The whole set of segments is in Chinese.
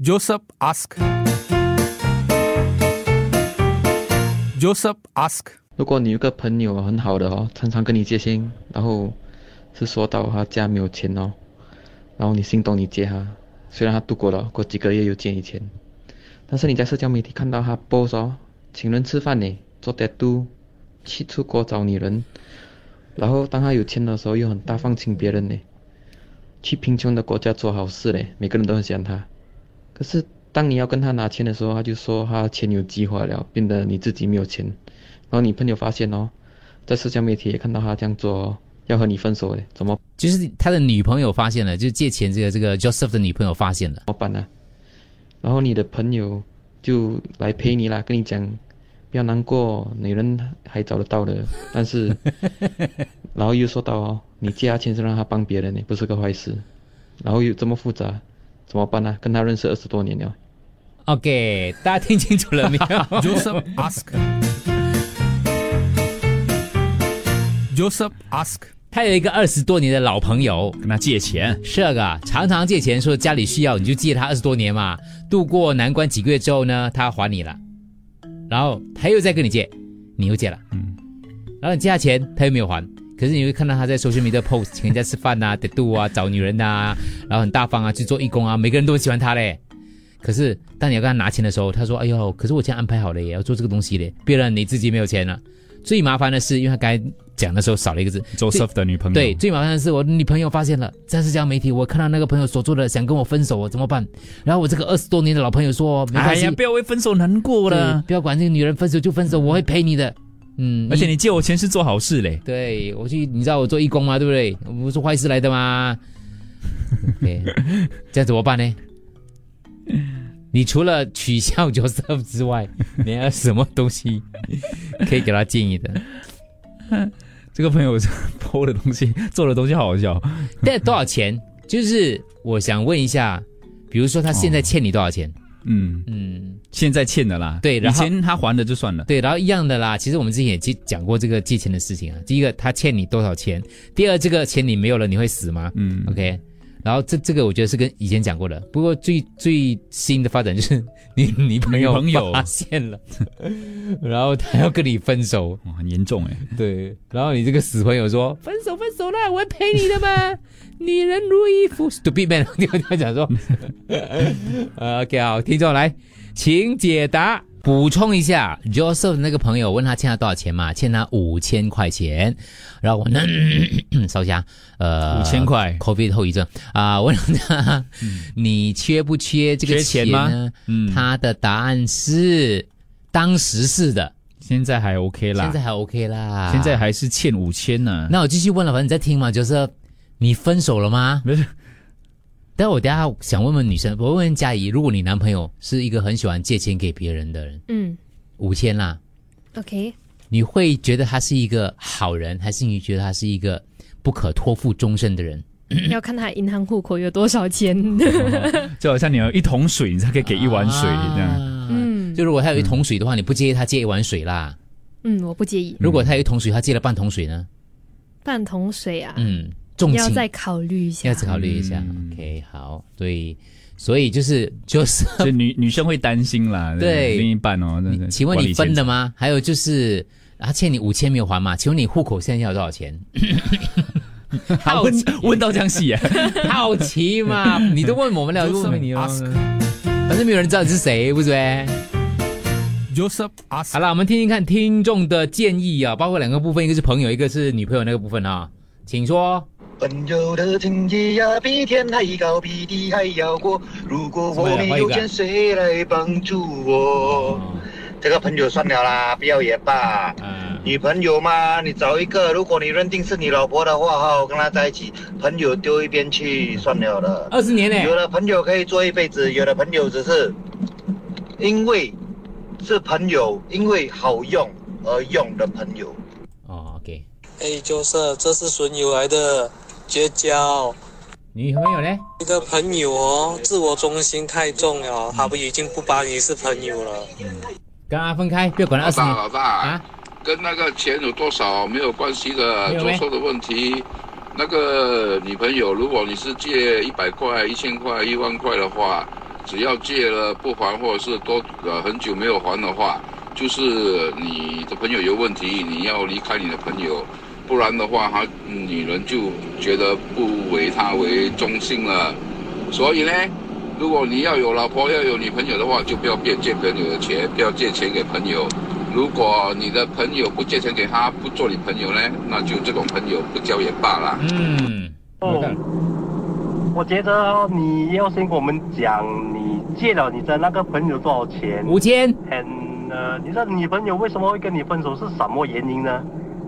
Joseph ask. Joseph ask. 如果你有个朋友很好的哦，常常跟你借钱，然后是说到他家没有钱哦，然后你心动你借他，虽然他度过了过几个月又借你钱，但是你在社交媒体看到他 post 哦，请人吃饭呢，做代租去出国找女人，然后当他有钱的时候又很大方请别人呢，去贫穷的国家做好事嘞，每个人都很喜欢他，可是当你要跟他拿钱的时候，他就说他钱有计划了，变得你自己没有钱。然后你朋友发现哦，在社交媒体也看到他这样做、哦，要和你分手诶，怎么就是他的女朋友发现了，就是借钱这个这个 Joseph 的女朋友发现了，怎么办呢？然后你的朋友就来陪你啦，跟你讲不要难过，女人还找得到的。但是，然后又说到哦，你借他钱是让他帮别人呢，不是个坏事。然后又这么复杂，怎么办呢？跟他认识二十多年了，OK，大家听清楚了没有？Joseph ask. Joseph ask. 他有一个二十多年的老朋友，跟他借钱，是个常常借钱，说家里需要你就借他二十多年嘛，度过难关几个月之后呢，他还你了，然后他又再跟你借，你又借了，嗯，然后你借他钱，他又没有还，可是你会看到他在 social media post 请人家吃饭呐、得度啊、找女人呐、然后很大方啊，去做义工啊，每个人都很喜欢他嘞。可是当你要跟他拿钱的时候，他说：“哎呦，可是我钱安排好了也，要做这个东西嘞，别人你自己没有钱了。”最麻烦的是，因为他刚才讲的时候少了一个字，Joseph 的女朋友，对，，最麻烦的是我女朋友发现了，在社交媒体我看到那个朋友所做的，想跟我分手，我怎么办？然后我这个二十多年的老朋友说，没关系，哎呀，不要为分手难过对了，不要管这个女人分手就分手，我会陪你的。嗯，而且你借我钱是做好事嘞，对我去，你知道我做义工吗？对不对？我不是坏事来的吗？对，这样怎么办呢？你除了取笑 Joseph 之外，你还有什么东西可以给他建议的？这个朋友 PO 的东西，做的东西好好笑，但多少钱？就是我想问一下，比如说他现在欠你多少钱？嗯，嗯，现在欠的啦，对然后前他还的就算了，对，然后一样的啦。其实我们之前也去讲过这个借钱的事情啊。第一个，他欠你多少钱？第二，这个钱你没有了，你会死吗？嗯 OK，然后这这个我觉得是跟以前讲过的，不过最最新的发展就是 你你朋友朋友。发现了，然后他要跟你分手，哇，很严重哎，对，然后你这个死朋友说分手分手啦，我会陪你的嘛，女人如衣服，stupid man，你跟他讲说。呃，OK 好，听众来，请解答。补充一下，Joseph 的那个朋友问他欠他多少钱嘛？欠他五千块钱，然后我呢，烧虾，呃，5000块，COVID 后遗症。啊，问他、你缺不缺这个缺钱吗？呢？嗯。他的答案是当时是的，现在还 OK 啦，现在还 OK 啦，现在还是欠五千呢，那我继续问了，反正你在听嘛，就是你分手了吗？不是但我等下想问问女生，我问问佳怡，如果你男朋友是一个很喜欢借钱给别人的人，嗯五千啦，，OK，你会觉得他是一个好人，还是你觉得他是一个不可托付终身的人？要看他银行户口有多少钱。就好像你有一桶水，你才可以给一碗水这样。啊嗯就如果他有一桶水的话，你不介意他借一碗水啦？嗯，我不介意。如果他有一桶水，他借了半桶水呢？半桶水啊，嗯，重情要再考虑一下要。再考虑一下。嗯 OK，好，对，所以就是就是就女女生会担心啦，对另一半哦，真的请问你分了吗？吗？还有就是他欠你五千没有还嘛？请问你户口现在有多少钱？好问问到这样细啊？好奇嘛？你都问我们了问问你了。反正没有人知道你是谁，不是呗？Joseph ask. 好了，我们听听看听众的建议啊，包括两个部分，一个是朋友，一个是女朋友那个部分啊，请说。朋友的情谊呀，比天还高，比地还要高。如果我没有钱，谁来帮助我？这个朋友算了啦，不要也罢。嗯，女朋友嘛，你找一个，如果你认定是你老婆的话，好好跟她在一起。朋友丢一边去算了了。二十年呢？有的朋友可以做一辈子，有的朋友只是因为是朋友，因为好用而用的朋友。哦，OK，哎，就是这是损友来的绝交。女朋友呢？你的朋友哦，自我中心太重了，他不已经不把你是朋友了。跟他分开，不要管他二十年老大老大，啊。跟那个钱有多少没有关系的做错的问题。那个女朋友，如果你是借一百块、一千块、一万块的话，只要借了不还，或者是多呃很久没有还的话，就是你的朋友有问题，你要离开你的朋友，不然的话，他女人就觉得不为他为中心了。所以呢，如果你要有老婆要有女朋友的话，就不要借借朋友的钱，不要借钱给朋友。如果你的朋友不借钱给他，不做你朋友呢，那就这种朋友不交也罢了。嗯，哦我觉得你要先跟我们讲，你借了你的那个朋友多少钱？五千，很呃，你的女朋友为什么会跟你分手？是什么原因呢？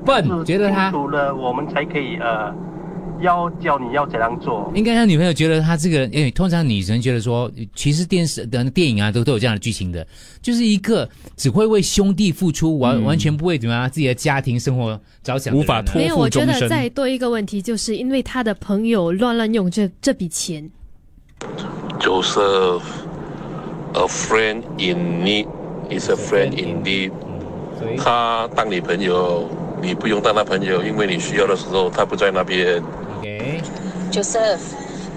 笨，觉得他除了，我们才可以呃，要教你要怎样做。应该让女朋友觉得他这个，因为通常女生觉得说，其实电视的电影啊都都有这样的剧情的，就是一个只会为兄弟付出，完、嗯完全不为怎么样自己的家庭生活着想无法托没有，我觉得。再多一个问题，就是因为他的朋友乱乱用这这笔钱，Joseph, a friend in need is a friend indeed。他当你朋友，你不用当他朋友，因为你需要的时候他不在那边。OK，Joseph，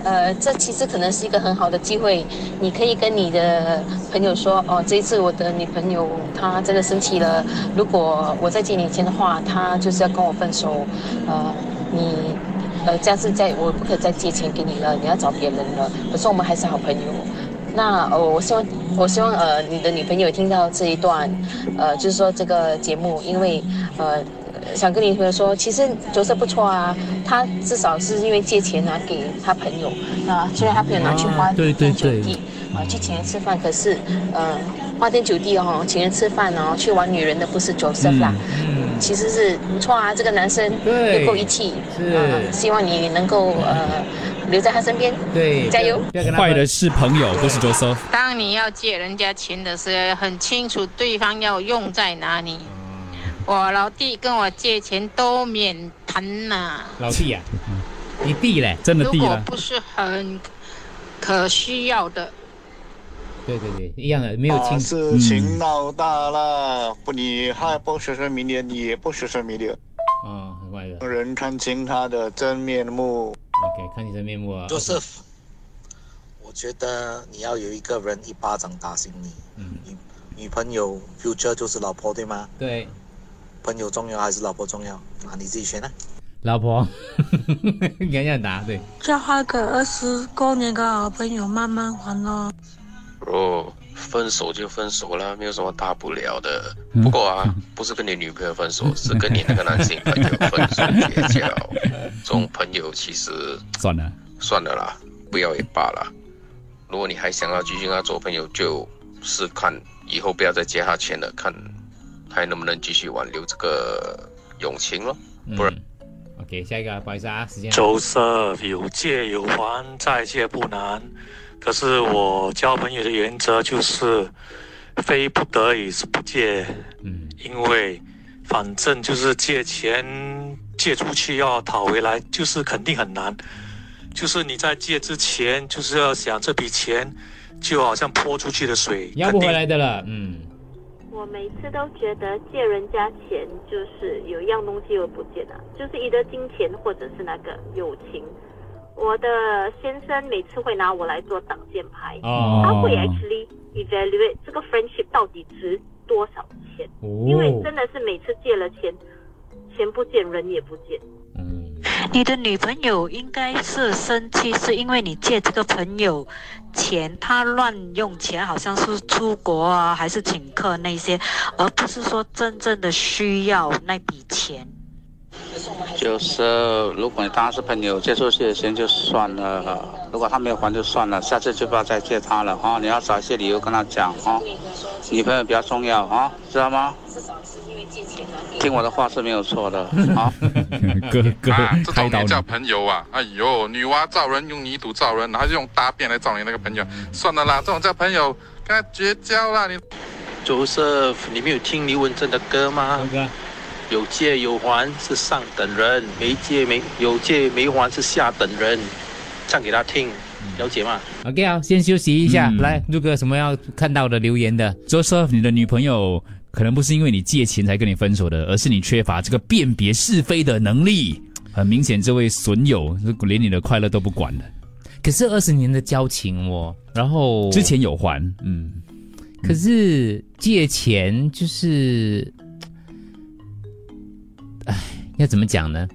呃，这其实可能是一个很好的机会，你可以跟你的朋友说，哦，这一次我的女朋友她真的生气了，如果我再借你钱的话，她就是要跟我分手，呃，你。呃，下次再我不可以再借钱给你了，你要找别人了。可是我们还是好朋友。那呃，我希望我希望呃你的女朋友听到这一段，呃，就是说这个节目，因为呃想跟你朋友说，其实角色不错啊，他至少是因为借钱拿给他朋友，啊虽然他朋友拿去花啊对对对天酒地，啊去请人吃饭，可是呃花天酒地哦，请人吃饭哦，去玩女人的不是 Joseph 啦，嗯，其实是不错啊，这个男生对。有够义气，是。呃希望你能够呃留在他身边，对，加油。坏的是朋友，不是 Joseph。当你要借人家钱的时候，很清楚对方要用在哪里。我老弟跟我借钱都免谈呐、老弟呀、你弟嘞，真的如地了，果不是很可需要的，对对对，一样的，没有亲，事情闹大了，不你还不说说明年，你也不说说明年，哦，很快的。让人看清他的真面目。，OK，看你真面目啊 Joseph，我觉得你要有一个人一巴掌打醒你。嗯。女女朋友 future 就是老婆对吗？对，朋友重要还是老婆重要？啊，你自己选啊。老婆，你敢这样答，对，叫他个二十过年跟好朋友慢慢还咯。哦，分手就分手了，没有什么大不了的。嗯不过啊，不是跟你女朋友分手，是跟你那个男性朋友分手绝交。这种朋友其实算了，算了啦，不要也罢了。如果你还想要继续跟他做朋友，就是看以后不要再借他钱了，看还能不能继续挽留这个友情咯。不然。嗯 OK，下一个，不好意思啊，时间。Joseph 有借有还，再借不难。可是我交朋友的原则就是，非不得已是不借。嗯，因为反正就是借钱借出去要讨回来，就是肯定很难。就是你在借之前，就是要想这笔钱就好像泼出去的水，要不回来的了，嗯，我每次都觉得借人家钱就是有一样东西我不借的，就是一个金钱或者是那个友情。我的先生每次会拿我来做挡箭牌，哦他会 actually evaluate 这个 friendship 到底值多少钱，哦因为真的是每次借了钱，钱不见人也不见。你的女朋友应该是生气，是因为你借这个朋友钱，他乱用钱，好像是出国啊，还是请客那些，而不是说真正的需要那笔钱。就是如果你当他是朋友，借出去的钱就算了，如果他没有还就算了，下次就不要再借他了哈、你要找一些理由跟他讲哈、女朋友比较重要哈、知道吗？听我的话是没有错的 啊。哥哥啊，这种也叫朋友啊！哎呦，女娲造人用泥土造人，然后就用大便来造你那个朋友，算了啦，这种叫朋友，跟他绝交啦你。Joseph，你没有听刘文正的歌吗？有借有还是上等人，没借没有借没还是下等人，唱给他听，了解吗？OK 啊，先休息一下，嗯来录个什么要看到的留言的 Joseph，你的女朋友可能不是因为你借钱才跟你分手的，而是你缺乏这个辨别是非的能力。很明显，这位损友连你的快乐都不管了。可是二十年的交情哦，然后之前有还，嗯，可是借钱就是，唉，要怎么讲呢？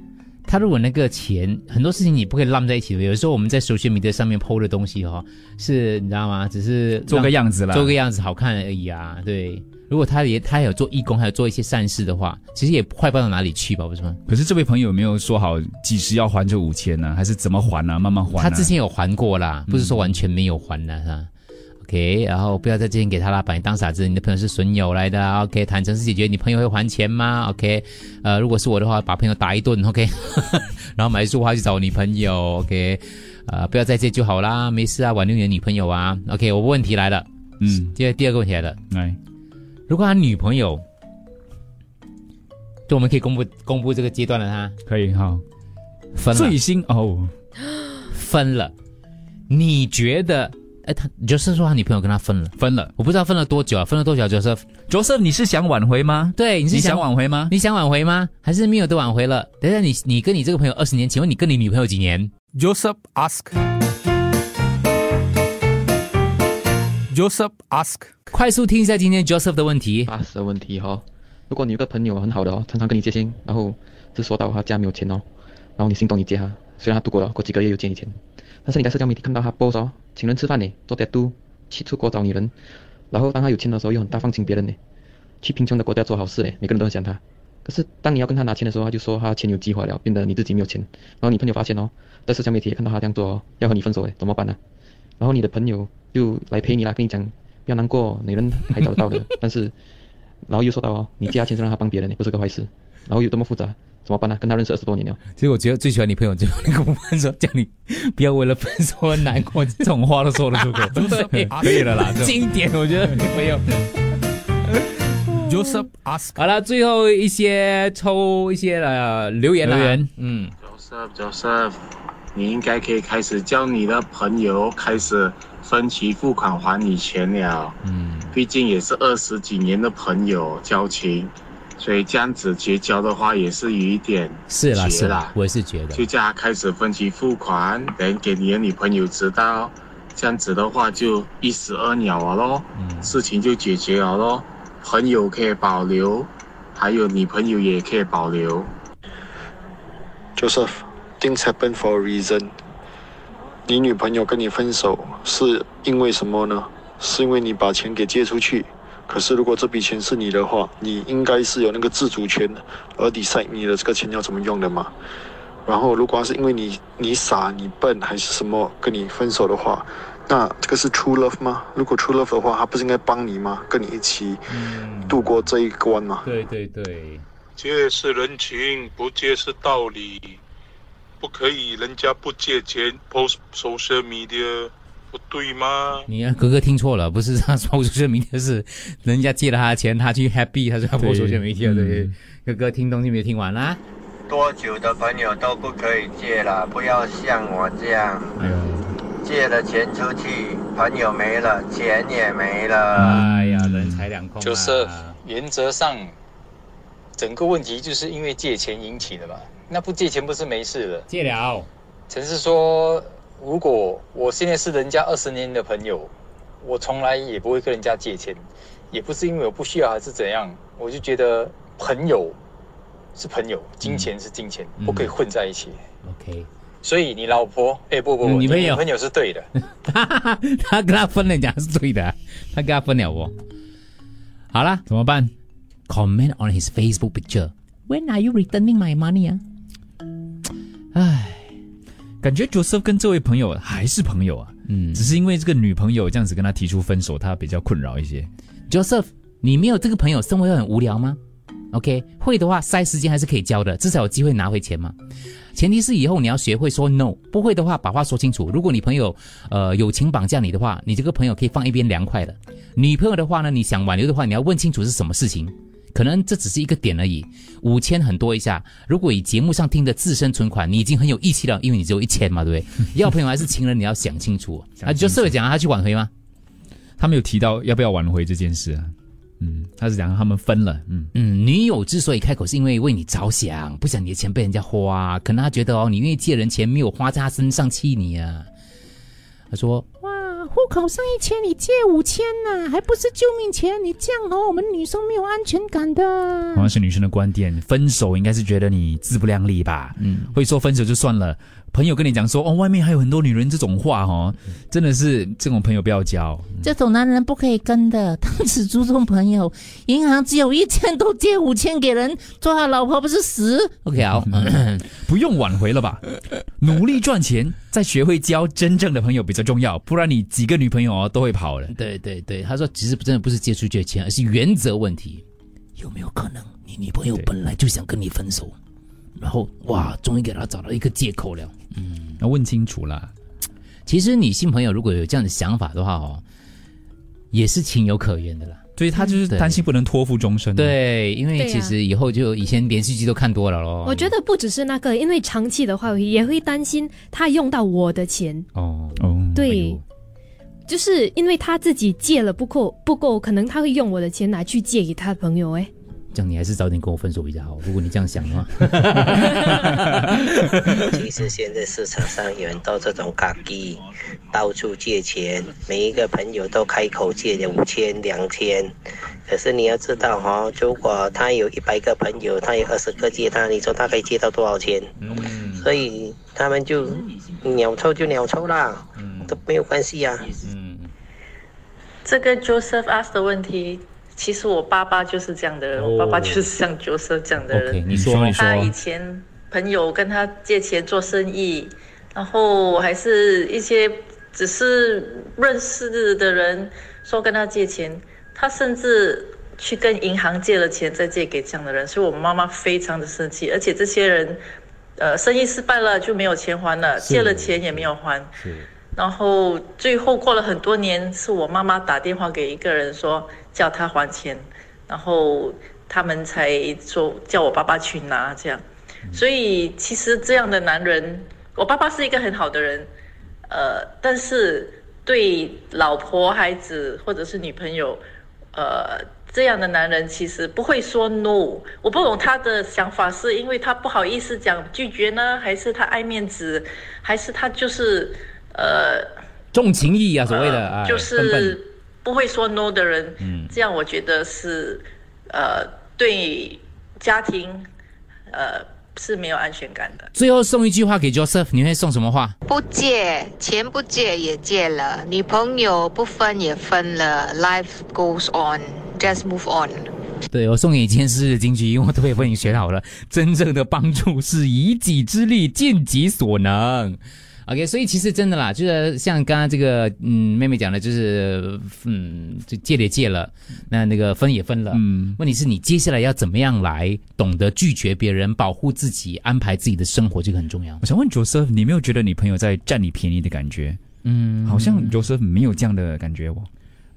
他如果那个钱很多事情你不可以浪在一起的，有时候我们在 social media 上面 PO 的东西哈、哦，是你知道吗？只是做个样子啦做个样子好看而已啊。对，如果他也他有做义工，还有做一些善事的话，其实也坏不到哪里去吧，不是吗？可是这位朋友有没有说好几时要还这五千呢？还是怎么还呢、慢慢还、啊。他之前有还过啦，不是说完全没有还呢，哈。OK，然后不要再借钱给他啦，把你当傻子。你的朋友是损友来的啊，OK，坦诚是解决。你朋友会还钱吗？OK，呃，如果是我的话，把朋友打一顿，OK，然后买一束花去找女朋友，OK，呃，不要再借就好啦，没事啊，挽留你的女朋友啊，OK。我问题来了，嗯，第二第二个问题来了，来，如果他女朋友，就我们可以公布公布这个阶段了，他可以好，分了，最新哦，分了，你觉得？哎，他就是说他女朋友跟他分了，分了，我不知道分了多久啊，分了多久？Joseph，Joseph，Joseph, 你是想挽回吗？对，你是你想挽回吗？你想挽回吗？还是没有得挽回了？等一下你你跟你这个朋友二十年，请问你跟你女朋友几年？Joseph ask。Joseph ask。快速听一下今天 Joseph 的问题。八十的问题哈、哦，如果你有个朋友很好的哦，常常跟你借钱，然后是说到他家没有钱哦，然后你心动你借他，虽然他度过了过几个月又借你钱。但是你在社交媒体看到他 post 哦，请人吃饭呢，做 tattoo，去出国找女人，然后当他有钱的时候又很大方请别人呢，去贫穷的国家做好事嘞，每个人都很想他。可是当你要跟他拿钱的时候，他就说他钱有计划了，变得你自己没有钱。然后你朋友发现哦，在社交媒体也看到他这样做哦，要和你分手诶，怎么办呢？然后你的朋友就来陪你啦，跟你讲不要难过，女人还找得到的。但是，然后又说到哦，你借他钱是让他帮别人，不是个坏事。然后又这么复杂。怎么办呢？跟他认识二十多年了。其实我觉得最喜欢你朋友就那个部分说，叫你不要为了分手而难过，这种话都说得出口，对，可以了啦，经典，我觉得女朋友。Joseph ask，好了，最后一些抽一些呃留言留言，嗯，Joseph Joseph，你应该可以开始叫你的朋友开始分期付款还你钱了，嗯，毕竟也是二十几年的朋友交情。所以这样子结交的话，也是有一点是啦是啦，我也是觉得，就叫他开始分期付款，等给你的女朋友知道，这样子的话就一石二鸟了咯，嗯、事情就解决了咯，朋友可以保留，还有女朋友也可以保留。Joseph, things happen for a reason. 你女朋友跟你分手是因为什么呢？是因为你把钱给借出去。可是，如果这笔钱是你的话，你应该是有那个自主权，而 decide 你的这个钱要怎么用的嘛。然后，如果是因为你你傻、你笨还是什么跟你分手的话，那这个是 true love 吗？如果 true love 的话，他不是应该帮你吗？跟你一起度过这一关吗？对对对，借是人情，不借是道理，不可以人家不借钱 post social media。不对吗？你哥哥听错了，不是他说 social media 是人家借了他的钱，他去 happy，他说他 social media 对。哥哥听东西没听完啦？多久的朋友都不可以借了，不要像我这样，哎呦借了钱出去，朋友没了，钱也没了。哎呀，人财两空、啊。就是原则上，整个问题就是因为借钱引起的吧？那不借钱不是没事了？借了。陈是说。如果我现在是人家二十年的朋友，我从来也不会跟人家借钱，也不是因为我不需要还是怎样，我就觉得朋友是朋友，金钱是金钱，嗯、不可以混在一起。OK，所以你老婆，哎、欸、不不不，女朋友女朋友是对的，他跟他分了讲是对的，他跟他分了我。好了，怎么办？Comment on his Facebook picture. When are you returning my money 啊？唉。感觉 Joseph 跟这位朋友还是朋友啊，嗯，只是因为这个女朋友这样子跟他提出分手，他比较困扰一些。Joseph，你没有这个朋友，生活会很无聊吗？OK，会的话，塞时间还是可以交的，至少有机会拿回钱嘛。前提是以后你要学会说 no，不会的话把话说清楚。如果你朋友呃友情绑架你的话，你这个朋友可以放一边凉快的。女朋友的话呢，你想挽留的话，你要问清楚是什么事情。可能这只是一个点而已，五千很多一下。如果以节目上听的自身存款，你已经很有义气了，因为你只有一千嘛，对不对？要朋友还是情人，你要想清楚。啊，就社会讲他去挽回吗？他没有提到要不要挽回这件事啊。嗯，他是讲他们分了。嗯嗯，女友之所以开口，是因为为你着想，不想你的钱被人家花。可能他觉得哦，你愿意借人钱，没有花在他身上气你啊。他说：“考上一千，你借五千呐，还不是救命钱？你这样哦，我们女生没有安全感的。好像是女生的观点，分手应该是觉得你自不量力吧？嗯，会说分手就算了。朋友跟你讲说哦，外面还有很多女人，这种话哦，真的是这种朋友不要交。这种男人不可以跟的，他只注重朋友。银行只有一千，多借五千给人，做他老婆不是死？OK 好，不用挽回了吧？努力赚钱，再学会交真正的朋友比较重要，不然你几个女朋友哦都会跑了。对对对，他说其实真的不是借出借钱，而是原则问题。有没有可能你女朋友本来就想跟你分手，然后哇，终于给他找到一个借口了？嗯，要问清楚啦。其实你新朋友如果有这样的想法的话哦，也是情有可原的啦。所以他就是担心不能托付终身。对，因为其实以后就以前连续剧都看多了咯。我觉得不只是那个，因为长期的话也会担心他用到我的钱。哦哦，对，就是因为他自己借了不够不够，可能他会用我的钱拿去借给他的朋友。哎。这样你还是早点跟我分手比较好。如果你这样想的话，其实现在市场上有很多这种卡机，到处借钱，每一个朋友都开口借五千、两千。可是你要知道哈，如果他有一百个朋友，他有二十个借他，你说他可以借到多少钱？嗯，所以他们就鸟抽就鸟抽啦，都没有关系呀。嗯，这个 Joseph ask 的问题。其实我爸爸就是这样的人，我爸爸就是像角色这样的人。你说，你说。他以前朋友跟他借钱做生意，然后还是一些只是认识的人说跟他借钱，他甚至去跟银行借了钱再借给这样的人，所以我妈妈非常的生气。而且这些人，呃，生意失败了就没有钱还了，借了钱也没有还。是。然后最后过了很多年，是我妈妈打电话给一个人说。叫他还钱，然后他们才说叫我爸爸去拿这样，所以其实这样的男人，我爸爸是一个很好的人，呃，但是对老婆、孩子或者是女朋友，呃，这样的男人其实不会说 no。我不懂他的想法，是因为他不好意思讲拒绝呢，还是他爱面子，还是他就是呃重情义啊，所谓的就是。不会说 no 的人，嗯，这样我觉得是，呃，对家庭，呃，是没有安全感的。最后送一句话给 Joseph，你会送什么话？不借钱，不借也借了，女朋友不分也分了，Life goes on，just move on。对我送给你今天是金句，因为我都被为你学好了。真正的帮助是以己之力，尽己所能。OK，所以其实真的啦，就是像刚刚这个嗯妹妹讲的，就是嗯，就借也借了，那那个分也分了，嗯，问题是你接下来要怎么样来懂得拒绝别人，保护自己，安排自己的生活，这个很重要。我想问 Joseph，你没有觉得你朋友在占你便宜的感觉？嗯，好像 Joseph 没有这样的感觉哦。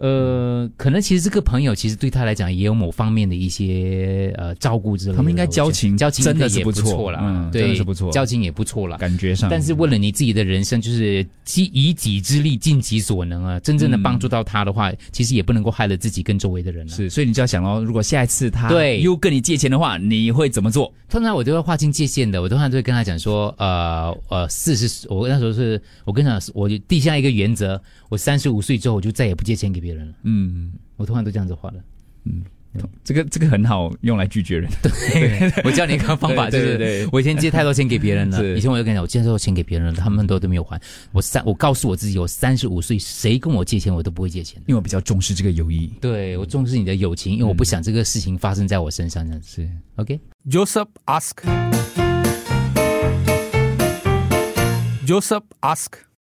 呃，可能其实这个朋友其实对他来讲也有某方面的一些呃照顾之类的。他们应该交情交情真的是不错了，嗯，真的是不错，交情也不错了，感觉上。但是为了你自己的人生，就是以以己之力尽己所能啊，真正的帮助到他的话，其实也不能够害了自己跟周围的人了。是，所以你就要想哦，如果下一次他对又跟你借钱的话，你会怎么做？通常我都会划清界限的，我通常都会跟他讲说，呃呃，四十，我那时候是我跟他讲，我定下一个原则，我三十五岁之后我就再也不借钱给别人了。嗯。我通常都这样子画的，嗯，这个这个很好用来拒绝人。对，我教你一个方法，就是我以前借太多钱给别人了，以前我就跟你讲，我借太多钱给别人了，他们都都没有还。我三，我告诉我自己，我三十五岁，谁跟我借钱，我都不会借钱，因为我比较重视这个友谊。对我重视你的友情，因为我不想这个事情发生在我身上。这样是 OK，Joseph ask，Joseph ask。